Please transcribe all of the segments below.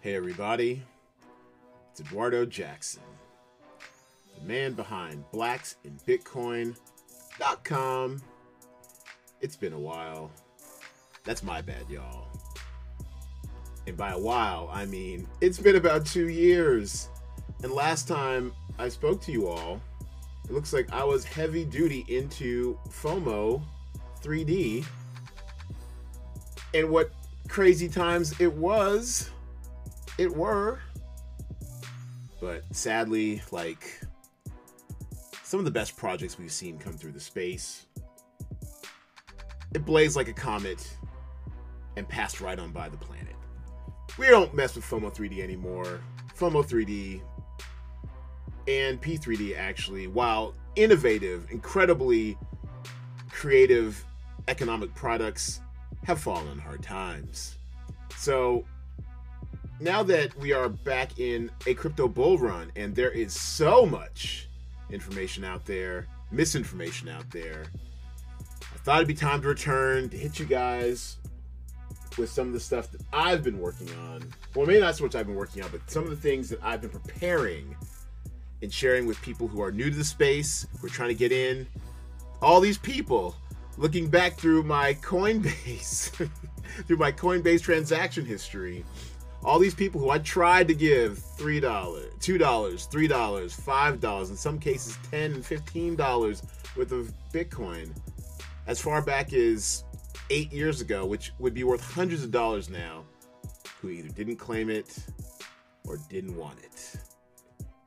Hey, everybody. It's Eduardo Jackson, the man behind blacksinbitcoin.com. It's been a while. That's my bad, y'all. And by a while, I mean it's been about two years. And last time I spoke to you all, it looks like I was heavy duty into FOMO 3D. And what crazy times it was it were. But sadly, like some of the best projects we've seen come through the space, it blazed like a comet and passed right on by the planet. We don't mess with FOMO 3D anymore. FOMO 3D and P3D actually, while innovative, incredibly creative economic products, have fallen hard times. So now that we are back in a crypto bull run and there is so much information out there, misinformation out there, I thought it'd be time to return to hit you guys with some of the stuff that I've been working on. Well, maybe not so much I've been working on, but some of the things that I've been preparing and sharing with people who are new to the space, who are trying to get in. All these people looking back through my Coinbase, through my Coinbase transaction history all these people who I tried to give $3, $2, $3, $5, in some cases 10 and $15 worth of Bitcoin as far back as eight years ago, which would be worth hundreds of dollars now, who either didn't claim it or didn't want it.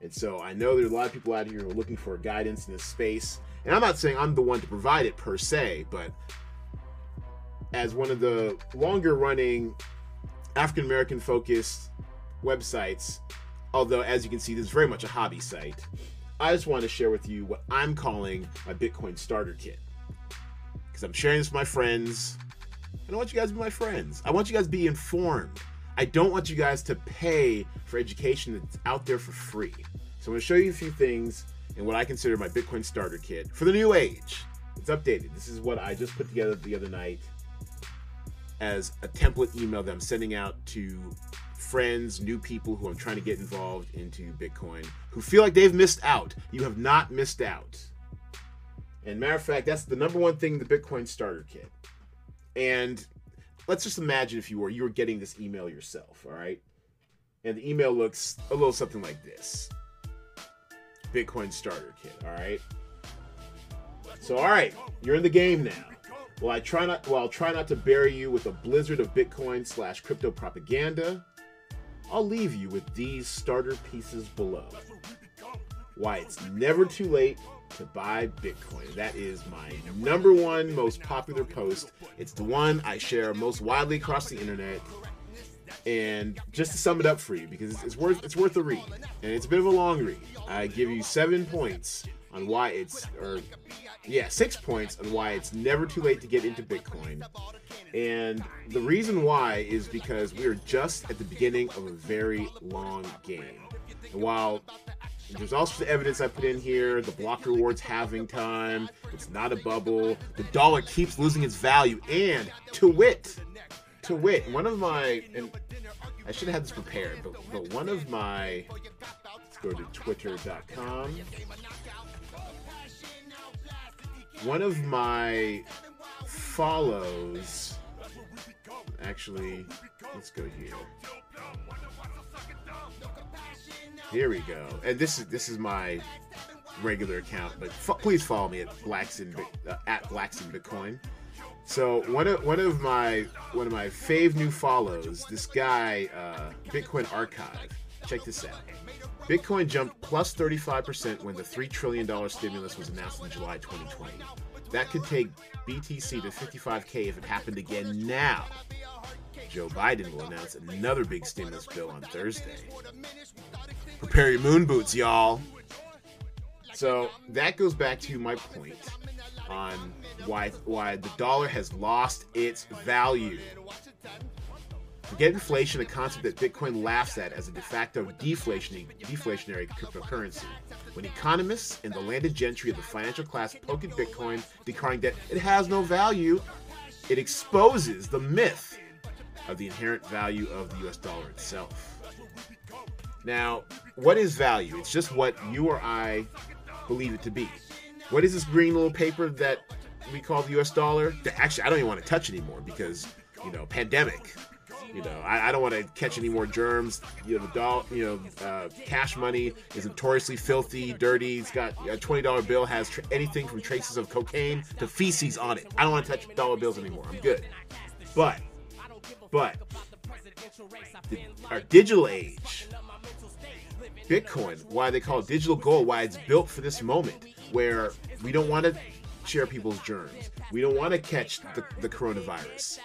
And so I know there's a lot of people out here who are looking for guidance in this space. And I'm not saying I'm the one to provide it per se, but as one of the longer running African American focused websites, although as you can see, this is very much a hobby site. I just want to share with you what I'm calling my Bitcoin starter kit. Because I'm sharing this with my friends. and I want you guys to be my friends. I want you guys to be informed. I don't want you guys to pay for education that's out there for free. So I'm going to show you a few things in what I consider my Bitcoin starter kit for the new age. It's updated. This is what I just put together the other night as a template email that I'm sending out to friends, new people who I'm trying to get involved into Bitcoin who feel like they've missed out. You have not missed out. And matter of fact, that's the number one thing the Bitcoin starter kit. And let's just imagine if you were you were getting this email yourself, all right? And the email looks a little something like this. Bitcoin starter kit, all right? So all right, you're in the game now. Well, I try not well, I'll try not to bury you with a blizzard of Bitcoin slash crypto propaganda. I'll leave you with these starter pieces below. Why it's never too late to buy Bitcoin. That is my number one most popular post. It's the one I share most widely across the internet. And just to sum it up for you, because it's worth it's worth a read, and it's a bit of a long read. I give you seven points on why it's or yeah, six points on why it's never too late to get into Bitcoin. And the reason why is because we are just at the beginning of a very long game. And while there's also the evidence I put in here, the block rewards halving time, it's not a bubble, the dollar keeps losing its value, and to wit, to wit, one of my and I should have had this prepared, but, but one of my let's go to twitter.com one of my follows actually let's go here. Here we go. And this is this is my regular account but f- please follow me at blacks in uh, at blacks in bitcoin. So one of one of my one of my fave new follows this guy uh, bitcoin archive. Check this out Bitcoin jumped plus 35% when the $3 trillion stimulus was announced in July 2020. That could take BTC to 55K if it happened again now. Joe Biden will announce another big stimulus bill on Thursday. Prepare your moon boots, y'all. So that goes back to my point on why why the dollar has lost its value. Forget inflation, a concept that Bitcoin laughs at as a de facto deflationary, cryptocurrency. When economists and the landed gentry of the financial class poke at Bitcoin, declaring that it has no value, it exposes the myth of the inherent value of the US dollar itself. Now, what is value? It's just what you or I believe it to be. What is this green little paper that we call the US dollar? Actually, I don't even want to touch anymore because, you know, pandemic. You know, I, I don't want to catch any more germs. You know, the doll, you know, uh, cash money is notoriously filthy, dirty. It's got a twenty dollar bill has tr- anything from traces of cocaine to feces on it. I don't want to touch dollar bills anymore. I'm good. But, but, the, our digital age, Bitcoin, why they call it digital gold, why it's built for this moment where we don't want to share people's germs. We don't want to catch the, the coronavirus.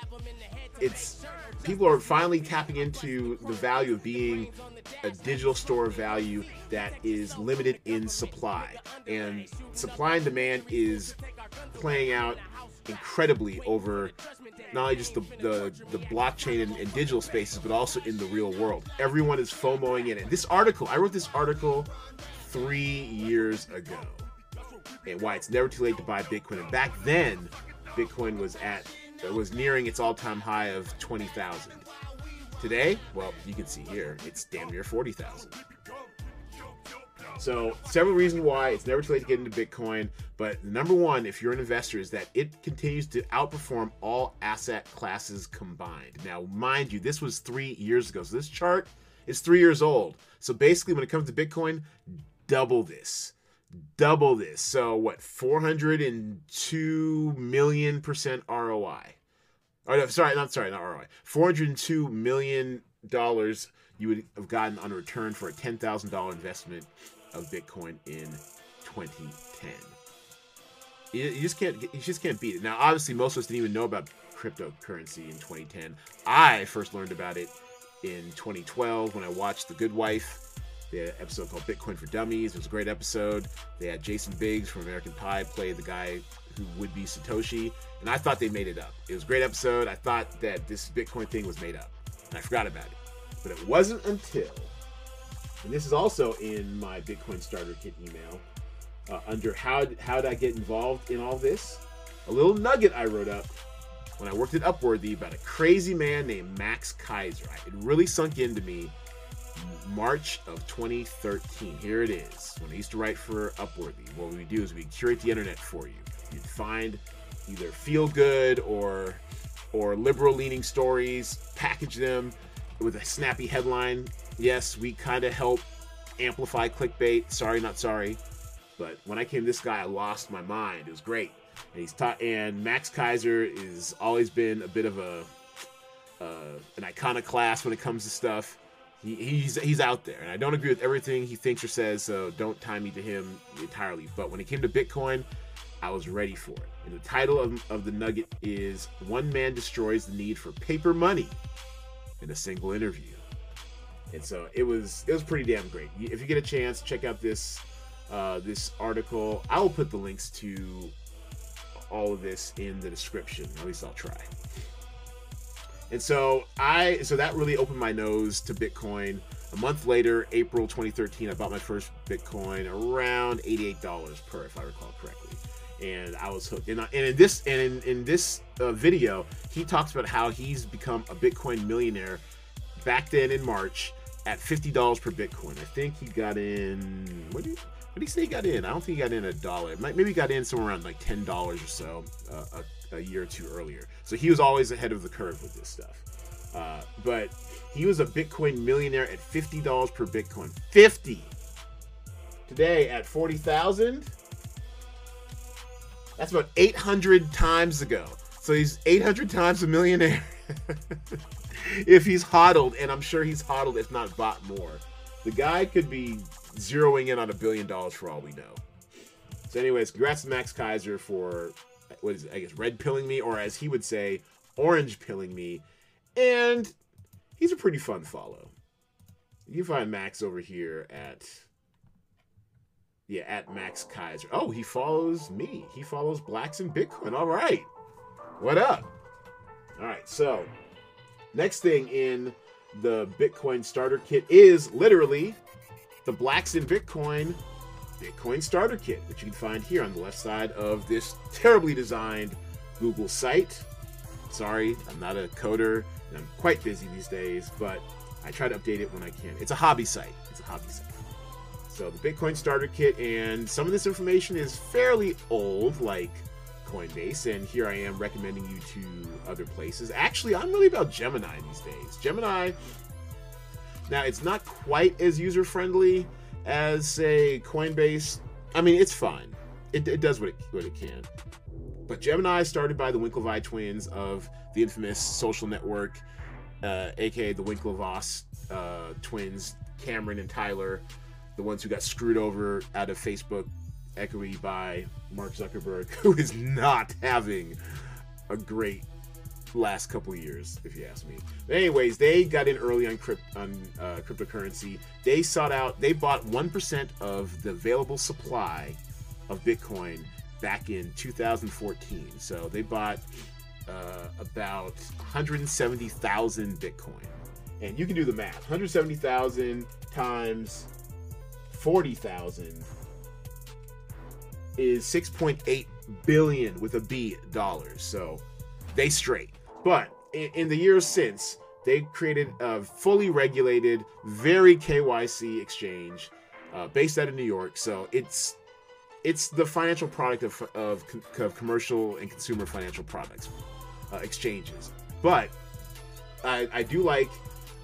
It's people are finally tapping into the value of being a digital store of value that is limited in supply. And supply and demand is playing out incredibly over not only just the, the, the blockchain and, and, digital spaces, but also in the real world. Everyone is FOMOing in it. This article, I wrote this article three years ago, and why it's never too late to buy Bitcoin. And back then, Bitcoin was at was nearing its all-time high of twenty thousand. Today, well, you can see here, it's damn near forty thousand. So, several reasons why it's never too late to get into Bitcoin. But number one, if you're an investor, is that it continues to outperform all asset classes combined. Now, mind you, this was three years ago. So, this chart is three years old. So, basically, when it comes to Bitcoin, double this. Double this. So, what, 402 million percent ROI? Oh, no, sorry, not sorry, not ROI. 402 million dollars you would have gotten on return for a $10,000 investment of Bitcoin in 2010. You, just can't you just can't beat it. Now, obviously, most of us didn't even know about cryptocurrency in 2010. I first learned about it in 2012 when I watched The Good Wife. They had an episode called Bitcoin for Dummies. It was a great episode. They had Jason Biggs from American Pie play the guy who would be Satoshi, and I thought they made it up. It was a great episode. I thought that this Bitcoin thing was made up, and I forgot about it. But it wasn't until and this is also in my Bitcoin Starter Kit email, uh, under how how did I get involved in all this? A little nugget I wrote up when I worked at Upworthy about a crazy man named Max Keiser. It really sunk into me March of 2013. Here it is. When I used to write for Upworthy, what we do is we curate the internet for you. You'd find either feel good or or liberal leaning stories, package them with a snappy headline yes, we kind of help amplify clickbait. Sorry, not sorry. But when I came this guy, I lost my mind. It was great. And he's taught, and Max Keiser has always been a bit of a uh, an iconoclast when it comes to stuff. He, he's he's out there, and I don't agree with everything he thinks or says. So don't tie me to him entirely. But when it came to Bitcoin, I was ready for it. And the title of, of the nugget is "One Man Destroys the Need for Paper Money" in a single interview and so it was it was pretty damn great. If you get a chance, check out this uh, this article. I will put the links to all of this in the description. At least I'll try. And so I so that really opened my nose to Bitcoin. A month later, April 2013, I bought my first Bitcoin around $88 per, if I recall correctly. And I was hooked. And, and in this and in, in this uh, video, he talks about how he's become a Bitcoin millionaire back then in March at fifty dollars per Bitcoin. I think he got in. What did he, what did he say he got in? I don't think he got in a dollar. Maybe he got in somewhere around like ten dollars or so uh, a, year or two earlier. So he was always ahead of the curve with this stuff. Uh, but he was a Bitcoin millionaire at fifty dollars per Bitcoin. Fifty. Today at forty thousand. That's about eight hundred times ago. So he's eight hundred times a millionaire. if he's hodled, and I'm sure he's hodled, if not bought more. The guy could be zeroing in on a billion dollars for all we know. So, anyways, congrats to Max Keiser for what is it, I guess red pilling me, or as he would say, orange pilling me. And he's a pretty fun follow. You find Max over here at yeah, at Max Keiser. Oh, he follows me. He follows Blacks in Bitcoin. All right. What up? All right, so Next thing in the Bitcoin starter kit is literally the Blacks in Bitcoin Bitcoin starter kit, which you can find here on the left side of this terribly designed Google site. Sorry, I'm not a coder and I'm quite busy these days, but I try to update it when I can. It's a hobby site. It's a hobby site. So the Bitcoin starter kit, and some of this information is fairly old, like Coinbase, and here I am recommending you to other places. Actually, I'm really about Gemini these days. Gemini, now it's not quite as user friendly as a Coinbase. I mean, it's fine. It, it does what it, what it can. But Gemini, started by the Winklevi twins of the infamous social network, uh, aka the Winklevoss uh, twins, Cameron and Tyler, the ones who got screwed over out of Facebook equity by Mark Zuckerberg, who is not having a great last couple years, if you ask me. But anyways, they got in early on, crypt, on uh, cryptocurrency. They sought out, they bought 1% of the available supply of Bitcoin back in 2014. So they bought uh, about 170,000 Bitcoin. And you can do the math 170,000 times 40,000 is 6.8 billion with a B dollars. So they straight. But in, in the years since, they created a fully regulated, very KYC exchange uh, based out of New York. So it's it's the financial product of, of, of commercial and consumer financial products uh, exchanges. But I, I do like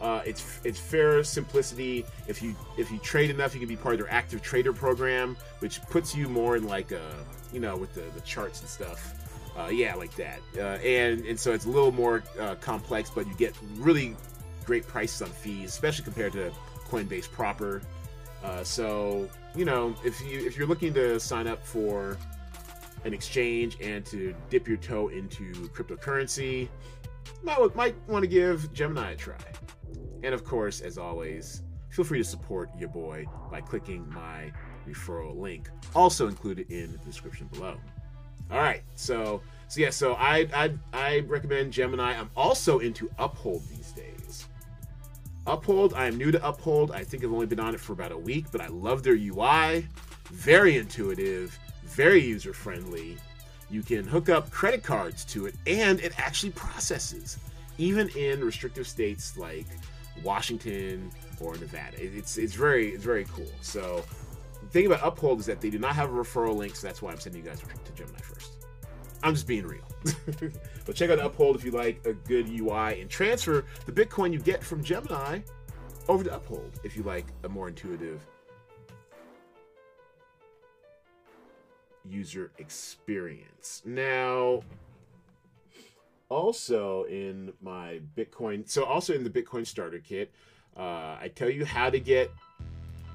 uh, it's it's fair simplicity. If you if you trade enough, you can be part of their active trader program, which puts you more in like a you know with the, the charts and stuff. Uh, yeah, like that. Uh, and and so it's a little more uh, complex, but you get really great prices on fees, especially compared to Coinbase proper. Uh, so you know if you if you're looking to sign up for an exchange and to dip your toe into cryptocurrency, might might want to give Gemini a try. And of course, as always, feel free to support your boy by clicking my referral link, also included in the description below. All right, so so yeah, so I I I recommend Gemini. I'm also into Uphold these days. Uphold, I am new to Uphold. I think I've only been on it for about a week, but I love their UI. Very intuitive, very user friendly. You can hook up credit cards to it, and it actually processes, even in restrictive states like Washington or Nevada. It's it's very it's very cool. So thing about Uphold is that they do not have a referral link, so that's why I'm sending you guys to Gemini first. I'm just being real. but check out Uphold if you like a good UI and transfer the Bitcoin you get from Gemini over to Uphold if you like a more intuitive user experience. Now, also in my Bitcoin, so also in the Bitcoin starter kit, uh, I tell you how to get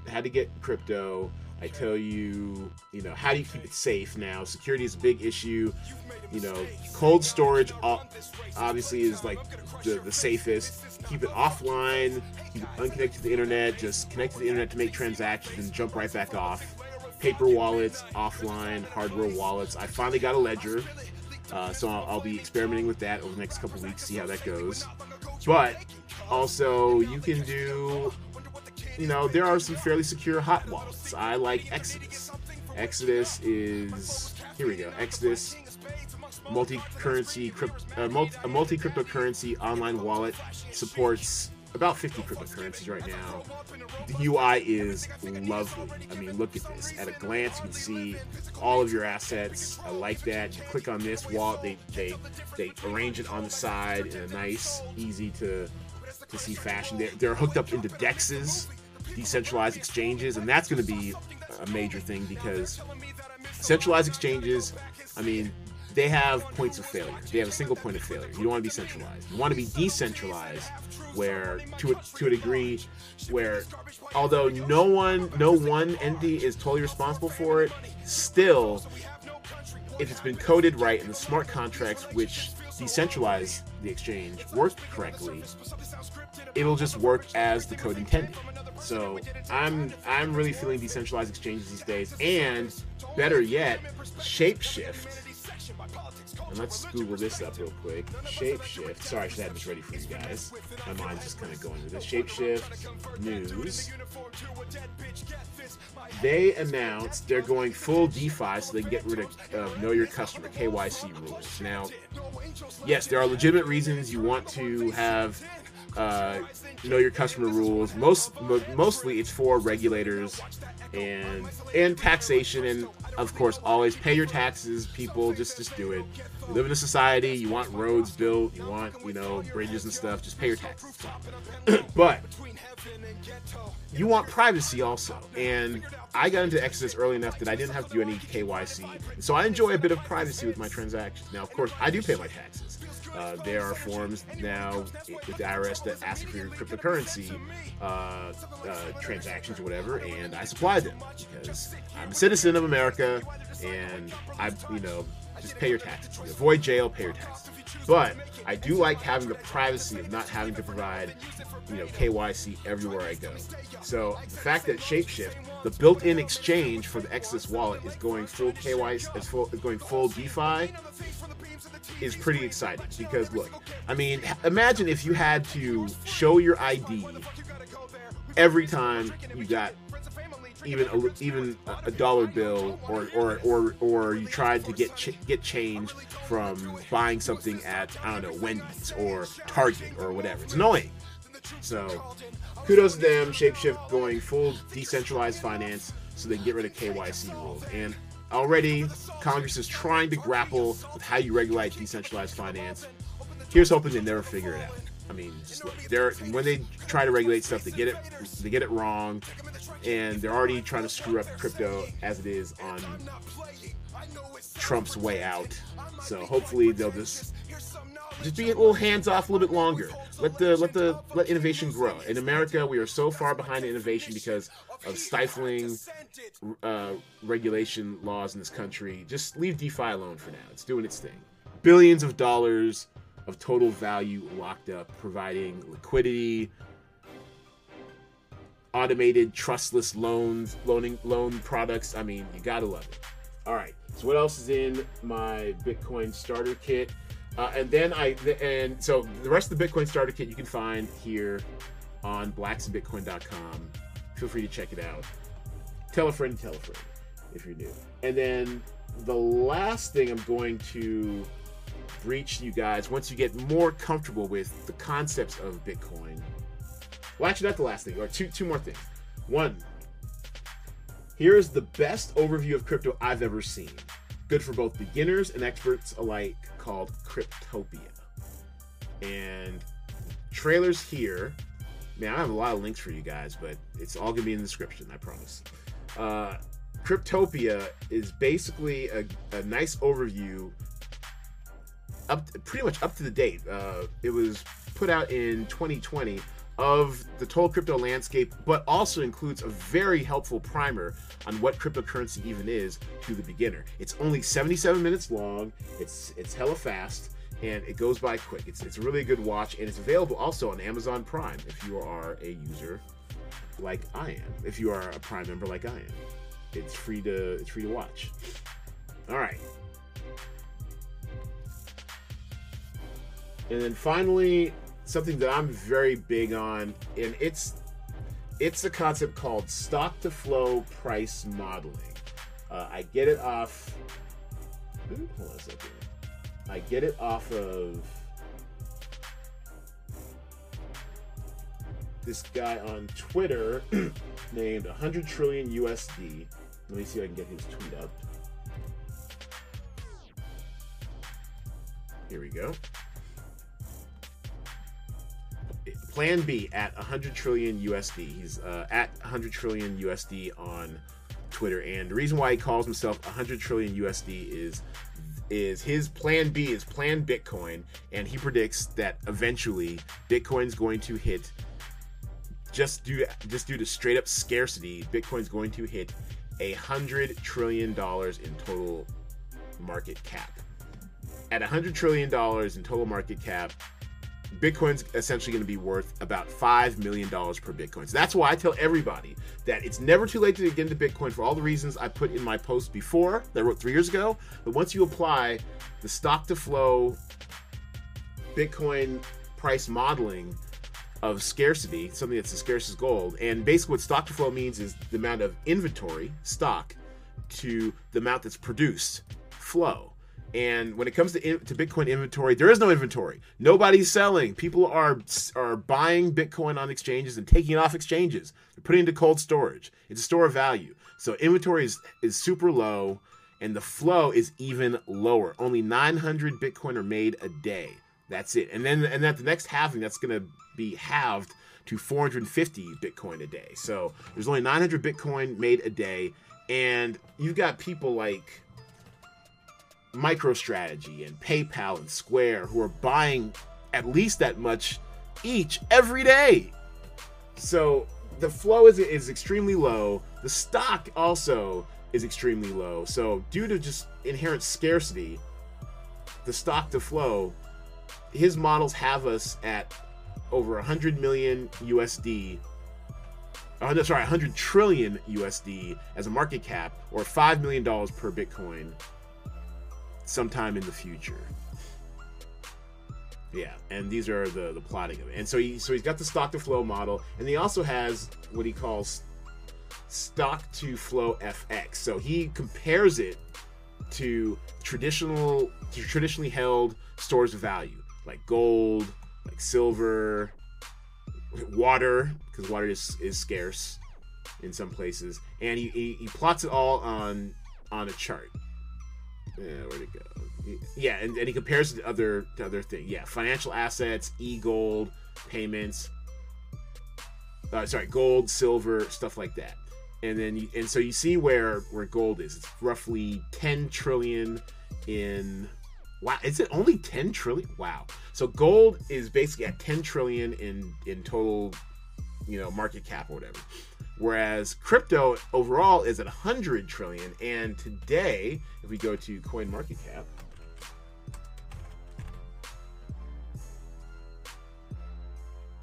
how to get crypto. I tell you, you know, how do you keep it safe now? Security is a big issue. You know, cold storage obviously is like the, the safest. Keep it offline, keep it unconnected to the internet, just connect to the internet to make transactions and jump right back off. Paper wallets, offline, hardware wallets. I finally got a ledger. Uh, so I'll, I'll, be experimenting with that over the next couple weeks, see how that goes. But also, you can do, you know, there are some fairly secure hot wallets. I like Exodus. Exodus is here we go. Exodus multi-currency uh, multi, a multi-cryptocurrency online wallet supports about 50 cryptocurrencies right now. The UI is lovely. I mean, look at this. At a glance, you can see all of your assets. I like that. You click on this wallet, they they they arrange it on the side in a nice, easy to to see fashion. They're, they're hooked up into dexes, decentralized exchanges, and that's going to be a major thing because centralized exchanges. I mean, they have points of failure. They have a single point of failure. You don't want to be centralized. You want to be decentralized, where to a, to a degree, where although no one, no one entity is totally responsible for it, still, if it's been coded right and the smart contracts which decentralize the exchange work correctly, it'll just work as the code intended. So I'm I'm really feeling decentralized exchanges these days, and better yet, Shapeshift and let's Google this up real quick. Shapeshift. Sorry, I should have this ready for you guys. My mind's just kind of going to this. Shapeshift news. They announced they're going full DeFi so they can get rid of uh, Know Your Customer (KYC) rules. Now, yes, there are legitimate reasons you want to have uh, know your customer rules. Most mo- mostly it's for regulators and and taxation and of course always pay your taxes. People just just do it. You live in a society. You want roads built. You want you know bridges and stuff. Just pay your taxes. but you want privacy also. And I got into Exodus early enough that I didn't have to do any KYC. So I enjoy a bit of privacy with my transactions. Now, of course, I do pay my taxes. Uh, there are forms now with the IRS that ask for your cryptocurrency uh, uh, transactions or whatever, and I supply them because I'm a citizen of America, and I, you know, just pay your taxes. avoid jail, pay your taxes. But I do like having the privacy of not having to provide, you know, KYC everywhere I go. So the fact that Shapeshift, the built-in exchange for the Exodus wallet, is going full KYC, is full, is going full DeFi, is pretty exciting. Because look, I mean, imagine if you had to show your ID every time you got even a, even a dollar bill or or or, or you tried to get ch- get change from buying something at I don't know Wendy's or Target or whatever. It's annoying. So kudos to them. Shapeshift going full decentralized finance so they can get rid of KYC rules. And already Congress is trying to grapple with how you regulate decentralized finance. Here's hoping they never figure it out. I mean, they're when they try to regulate stuff, they get it they get it wrong and they're already trying to screw up crypto as it is on Trump's way out. So hopefully they'll just just be a little hands off a little bit longer. Let the let the let innovation grow. In America, we are so far behind innovation because of stifling uh, regulation laws in this country. Just leave DeFi alone for now. It's doing its thing. Billions of dollars of total value locked up, providing liquidity, automated trustless loans, loaning loan products. I mean, you gotta love it. All right. So what else is in my Bitcoin starter kit? Uh, and then I and so the rest of the Bitcoin starter kit you can find here on blacksinbitcoin.com. Feel free to check it out. Tell a friend, tell a friend if you're new. And then the last thing I'm going to breach you guys once you get more comfortable with the concepts of Bitcoin well, actually, not the last thing. Or two, two more things. One, here's the best overview of crypto I've ever seen. Good for both beginners and experts alike, called Cryptopia. And trailers here. Man, I have a lot of links for you guys, but it's all gonna be in the description. I promise. Uh, Cryptopia is basically a, a nice overview, up pretty much up to the date. Uh, it was put out in 2020 of the total crypto landscape, but also includes a very helpful primer on what cryptocurrency even is to the beginner. It's only 77 minutes long. It's it's hella fast and it goes by quick. It's it's a really good watch and it's available also on Amazon Prime if you are a user like I am. If you are a Prime member like I am, it's free to it's free to watch. All right. And then finally, something that I'm very big on, and it's it's a concept called stock to flow price modeling. Uh, I get it off. Hold on a second. I get it off of this guy on Twitter named 100 trillion USD. Let me see if I can get his tweet up. Here we go. Plan B at 100 trillion USD. He's uh, at 100 trillion USD on Twitter, and the reason why he calls himself 100 trillion USD is is his plan B is plan Bitcoin, and he predicts that eventually Bitcoin's going to hit just due just due to straight up scarcity, Bitcoin's going to hit a hundred trillion dollars in total market cap. At a hundred trillion dollars in total market cap, Bitcoin's essentially going to be worth about $5 million per Bitcoin. So that's why I tell everybody that it's never too late to get into Bitcoin for all the reasons I put in my post before that I wrote three years ago. But once you apply the stock to flow Bitcoin price modeling of scarcity, something that's as scarce as gold, and basically what stock to flow means is the amount of inventory, stock, to the amount that's produced, flow. And when it comes to in, to Bitcoin inventory, there is no inventory. Nobody's selling. People are are buying Bitcoin on exchanges and taking off exchanges. They're putting into cold storage. It's a store of value. So inventory is, is super low, and the flow is even lower. Only 900 Bitcoin are made a day. That's it. And then and at the next halving, that's going to be halved to 450 Bitcoin a day. So there's only 900 Bitcoin made a day, and you've got people like MicroStrategy and PayPal and Square who are buying at least that much each every day. So the flow is is extremely low. The stock also is extremely low. So due to just inherent scarcity, the stock to flow, his models have us at over 100 million USD. Oh, uh, no, sorry, 100 trillion USD as a market cap, or $5 million per Bitcoin sometime in the future. Yeah, and these are the the plotting of it. And so he so he's got the stock to flow model, and he also has what he calls stock to flow FX. So he compares it to traditional to traditionally held stores of value like gold, like silver, water because water is, is scarce in some places, and he, he, he plots it all on on a chart. Yeah, where'd it go? Yeah, and, and he compares it to other to other things. Yeah, financial assets, e gold, payments. Uh, sorry, gold, silver, stuff like that. And then you, and so you see where where gold is. It's roughly 10 trillion in Wow, is it only 10 trillion? Wow. So gold is basically at 10 trillion in in total, you know, market cap or whatever. Whereas crypto overall is at 100 trillion and today, if we go to coin market cap,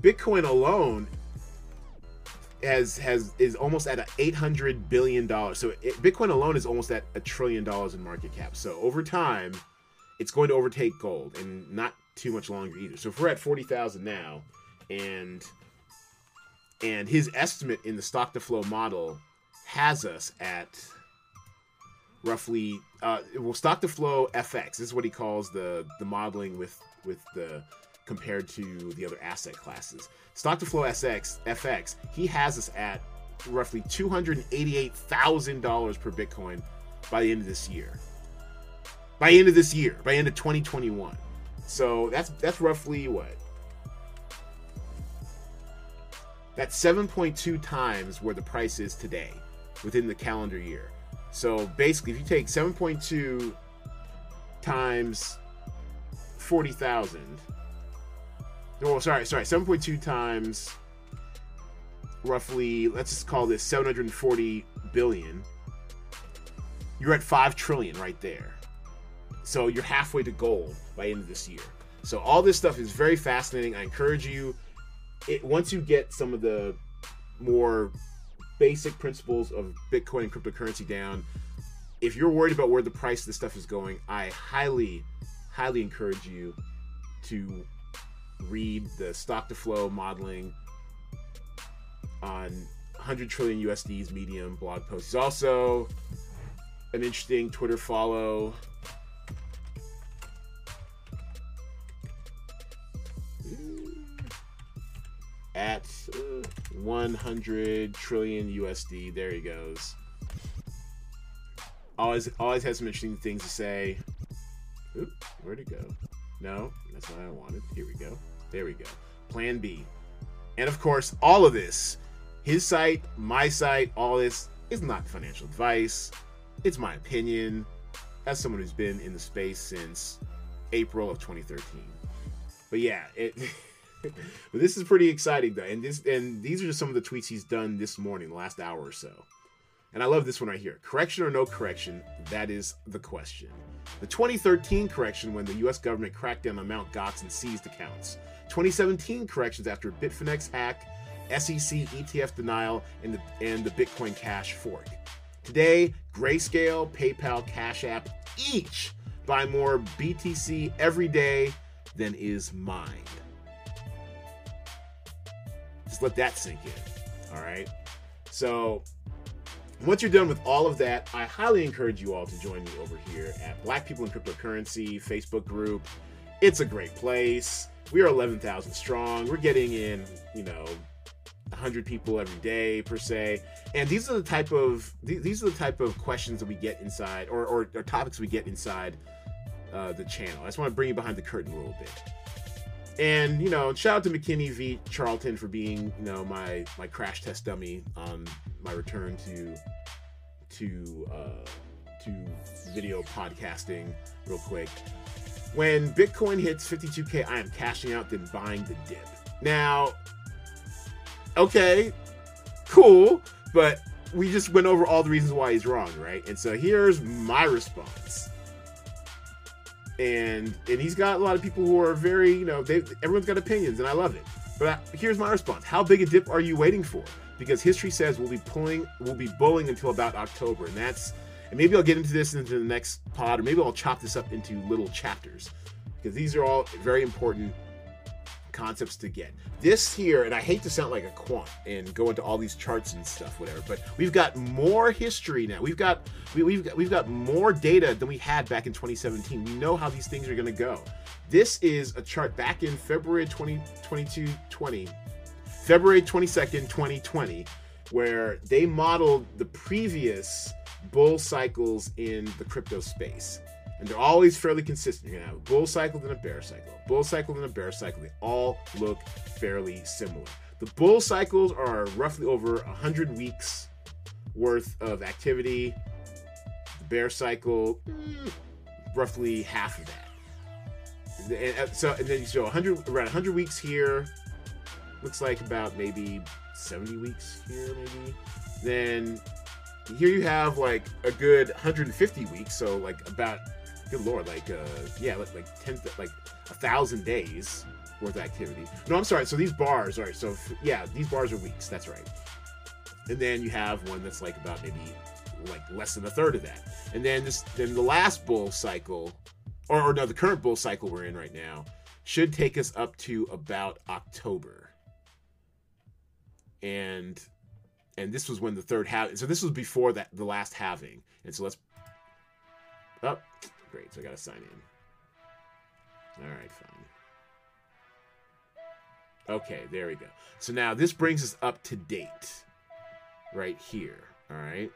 Bitcoin alone has has is almost at a 800 billion dollars. So it, Bitcoin alone is almost at a trillion dollars in market cap. So over time, it's going to overtake gold and not too much longer either. So if we're at 40,000 now and and his estimate in the stock to flow model has us at roughly uh well stock to flow FX this is what he calls the the modeling with with the compared to the other asset classes. Stock to flow SX FX, he has us at roughly $288,000 per Bitcoin by the end of this year by the end of this year, by the end of 2021. So that's that's roughly what? That's 7.2 times where the price is today within the calendar year. So basically, if you take 7.2 times 40,000, oh, sorry, sorry, 7.2 times roughly, let's just call this 740 billion, you're at 5 trillion right there. So you're halfway to gold by end of this year. So all this stuff is very fascinating. I encourage you. It once you get some of the more basic principles of Bitcoin and cryptocurrency down, if you're worried about where the price of this stuff is going, I highly, highly encourage you to read the stock to flow modeling on 100 trillion USD's Medium blog post. He's also an interesting Twitter follow. At uh, 100 trillion USD. There he goes. Always, always has some interesting things to say. Oop, where'd it go? No, that's what I wanted. Here we go. There we go. Plan B. And of course, all of this, his site, my site, all this is not financial advice. It's my opinion as someone who's been in the space since April of 2013. But yeah, it. but this is pretty exciting though, and this and these are just some of the tweets he's done this morning, the last hour or so. And I love this one right here. Correction or no correction? That is the question. The 2013 correction when the US government cracked down on Mt. Gox and seized accounts. 2017 corrections after Bitfinex hack, SEC ETF denial, and the, and the Bitcoin Cash fork. Today, Grayscale, PayPal, Cash App each buy more BTC every day than is mined. Just let that sink in. All right. So once you're done with all of that, I highly encourage you all to join me over here at Black People in Cryptocurrency Facebook group. It's a great place. We are 11,000 strong. We're getting in, you know, 100 people every day per se. And these are the type of these are the type of questions that we get inside, or or, or topics we get inside uh, the channel. I just want to bring you behind the curtain a little bit. And you know, shout out to McKinney v Charlton for being you know my my crash test dummy on my return to to uh, to video podcasting real quick. When Bitcoin hits 52k, I am cashing out then buying the dip. Now, okay, cool, but we just went over all the reasons why he's wrong, right? And so here's my response. And and he's got a lot of people who are very, you know, they everyone's got opinions, and I love it. But I, here's my response: How big a dip are you waiting for? Because history says we'll be pulling, we'll be bulling until about October, and that's. And maybe I'll get into this into the next pod, or maybe I'll chop this up into little chapters, because these are all very important concepts to get. This here, and I hate to sound like a quant and go into all these charts and stuff, whatever, but we've got more history now. We've got we, have got we've got more data than we had back in 2017. We know how these things are going to go. This is a chart back in February 2022 20, February 22nd, 2020, where they modeled the previous bull cycles in the crypto space and they're always fairly consistent. You're gonna have a bull cycle and a bear cycle, a bull cycle and a bear cycle. They all look fairly similar. The bull cycles are roughly over 100 weeks worth of activity. The bear cycle, mm, roughly half of that. And uh, so, and then you show 100 around 100 weeks here. Looks like about maybe 70 weeks here, maybe. Then here you have like a good 150 weeks, so like about good lord, like uh, yeah, like like ten, like a thousand days worth of activity. No, I'm sorry. So these bars, all right. So yeah, these bars are weeks. That's right. And then you have one that's like about maybe like less than a third of that. And then this, then the last bull cycle, or, or no, the current bull cycle we're in right now should take us up to about October. And and this was when the third half. So this was before that the last halving. And so let's. Up. Oh, Great, so I gotta sign in. Alright, fine. Okay, there we go. So now this brings us up to date. Right here. Alright.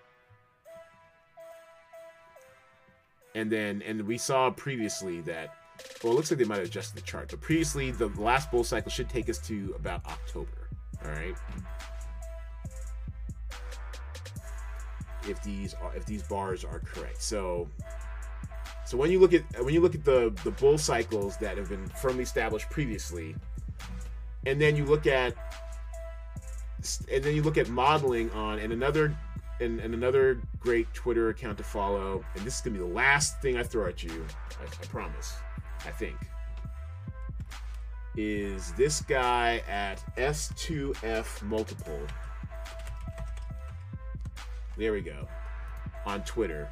And then, and we saw previously that, well, it looks like they might have adjusted the chart, but previously the last bull cycle should take us to about October. Alright. If these are, if these bars are correct. So so when you look at when you look at the the bull cycles that have been firmly established previously, and then you look at and then you look at modeling on and another and, and another great Twitter account to follow, and this is gonna be the last thing I throw at you, I, I promise. I think is this guy at S2F multiple. There we go. On Twitter.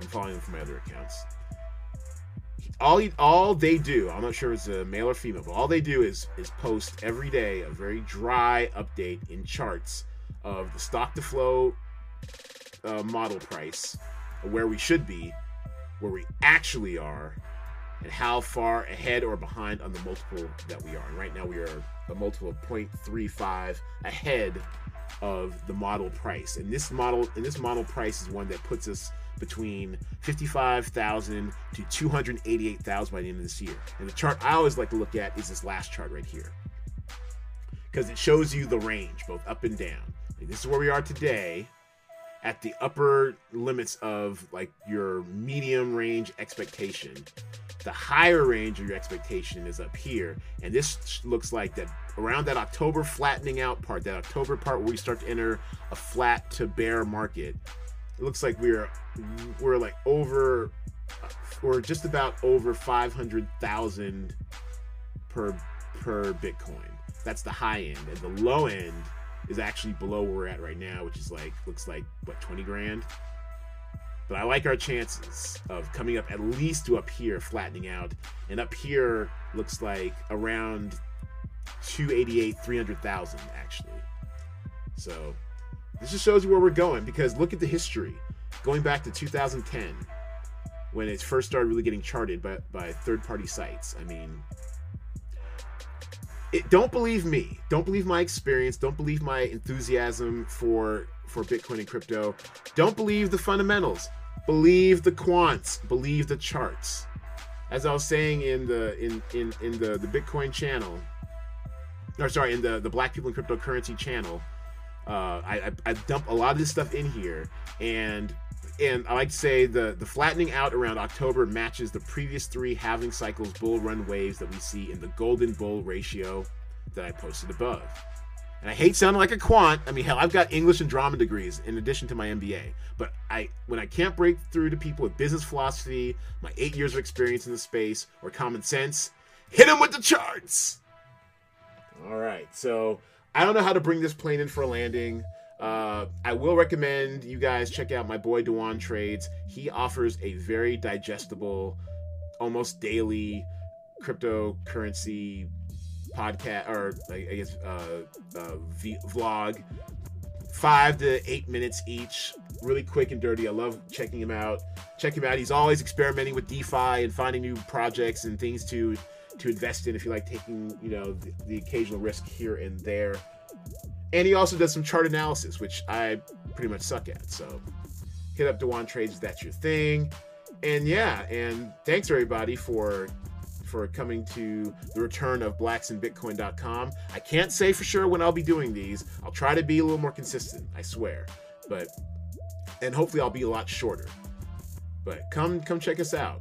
I'm following them from my other accounts. All all they do, I'm not sure if it's a male or female, but all they do is is post every day a very dry update in charts of the stock to flow uh, model price, where we should be, where we actually are, and how far ahead or behind on the multiple that we are. And right now we are a multiple of 0.35 ahead of the model price. And this model and this model price is one that puts us between 55,000 to 288,000 by the end of this year. And the chart I always like to look at is this last chart right here. Because it shows you the range, both up and down. This is where we are today at the upper limits of like your medium range expectation. The higher range of your expectation is up here. And this looks like that around that October flattening out part, that October part where we start to enter a flat to bear market it looks like we're we're like over we're just about over 500,000 per per Bitcoin. That's the high end, and the low end is actually below where we're at right now, which is like looks like what 20 grand. But I like our chances of coming up at least to up here, flattening out, and up here looks like around 288, 300,000 actually. So This just shows you where we're going because look at the history. Going back to 2010, when it first started really getting charted by, by third party sites. I mean, it, don't believe me. Don't believe my experience. Don't believe my enthusiasm for for Bitcoin and crypto. Don't believe the fundamentals. Believe the quants. Believe the charts. As I was saying in the in in in the the Bitcoin channel, or sorry, in the the Black People in Cryptocurrency channel, uh, I, I I dump a lot of this stuff in here, and and I like to say the the flattening out around October matches the previous three halving cycles bull run waves that we see in the golden bull ratio that I posted above. And I hate sounding like a quant. I mean, hell, I've got English and drama degrees in addition to my MBA. But I, when I can't break through to people with business philosophy, my eight years of experience in the space, or common sense, hit them with the charts. All right, so I don't know how to bring this plane in for a landing. Uh, I will recommend you guys check out my boy Dewan Trades. He offers a very digestible, almost daily cryptocurrency podcast or I guess uh, uh, v- vlog, five to eight minutes each. Really quick and dirty. I love checking him out. Check him out. He's always experimenting with DeFi and finding new projects and things to to invest in. If you like taking, you know, the, the occasional risk here and there. And he also does some chart analysis, which I pretty much suck at. So hit up Dewan Trades if that's your thing. And yeah, and thanks everybody for for coming to the return of blacks and blacksinbitcoin.com. I can't say for sure when I'll be doing these. I'll try to be a little more consistent, I swear. But and hopefully I'll be a lot shorter. But come come check us out.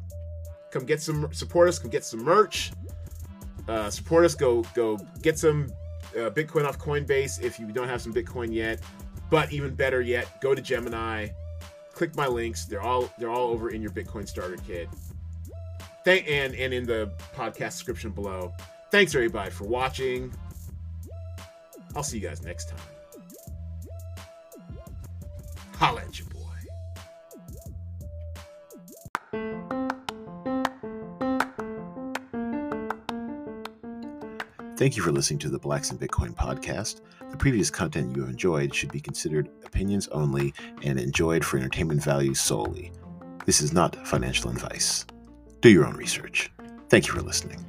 Come get some support us, come get some merch. Uh, support us, go go get some uh, Bitcoin off Coinbase if you don't have some Bitcoin yet. But even better yet, go to Gemini, click my links. They're all they're all over in your Bitcoin starter kit. Thank and and in the podcast description below. Thanks everybody for watching. I'll see you guys next time. Holla at you. Thank you for listening to the Blacks in Bitcoin podcast. The previous content you have enjoyed should be considered opinions only and enjoyed for entertainment value solely. This is not financial advice. Do your own research. Thank you for listening.